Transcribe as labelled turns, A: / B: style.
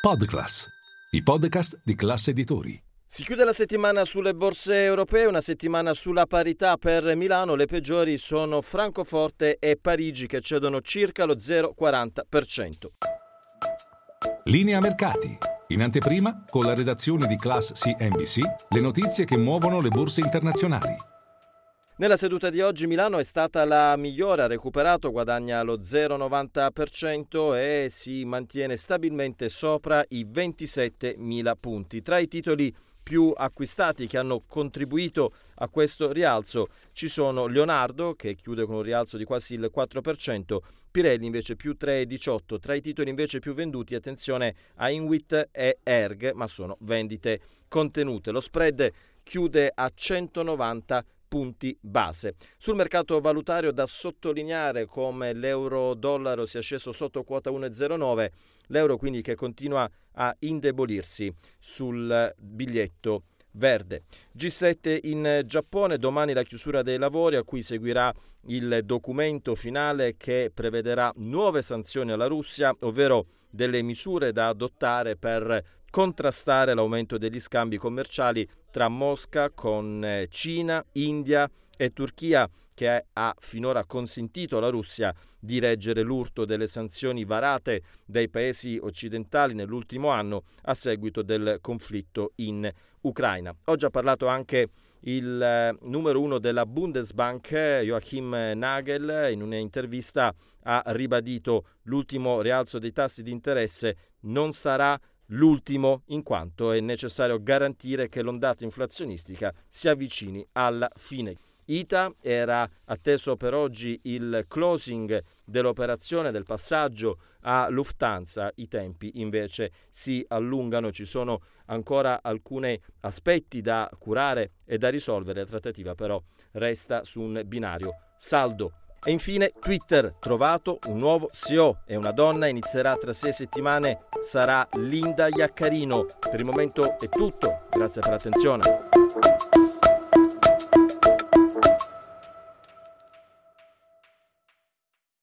A: Podclass, i podcast di classe editori.
B: Si chiude la settimana sulle borse europee, una settimana sulla parità per Milano, le peggiori sono Francoforte e Parigi che cedono circa lo 0,40%.
A: Linea mercati. In anteprima, con la redazione di Class CNBC, le notizie che muovono le borse internazionali.
B: Nella seduta di oggi Milano è stata la migliore, ha recuperato, guadagna lo 0,90% e si mantiene stabilmente sopra i 27.000 punti. Tra i titoli più acquistati che hanno contribuito a questo rialzo ci sono Leonardo che chiude con un rialzo di quasi il 4%, Pirelli invece più 3,18%, tra i titoli invece più venduti attenzione a Inwit e Erg ma sono vendite contenute. Lo spread chiude a 190 punti base. Sul mercato valutario da sottolineare come l'euro-dollaro sia sceso sotto quota 1,09, l'euro quindi che continua a indebolirsi sul biglietto verde. G7 in Giappone, domani la chiusura dei lavori a cui seguirà il documento finale che prevederà nuove sanzioni alla Russia, ovvero delle misure da adottare per contrastare l'aumento degli scambi commerciali tra Mosca con eh, Cina, India e Turchia che ha finora consentito alla Russia di reggere l'urto delle sanzioni varate dai paesi occidentali nell'ultimo anno a seguito del conflitto in Ucraina. Oggi ha parlato anche il eh, numero uno della Bundesbank, Joachim Nagel, in un'intervista ha ribadito l'ultimo rialzo dei tassi di interesse non sarà l'ultimo in quanto è necessario garantire che l'ondata inflazionistica si avvicini alla fine. ITA era atteso per oggi il closing dell'operazione del passaggio a Lufthansa, i tempi invece si allungano, ci sono ancora alcuni aspetti da curare e da risolvere, la trattativa però resta su un binario saldo. E infine Twitter, trovato un nuovo CEO e una donna, inizierà tra sei settimane, sarà Linda Iaccarino. Per il momento è tutto, grazie per l'attenzione.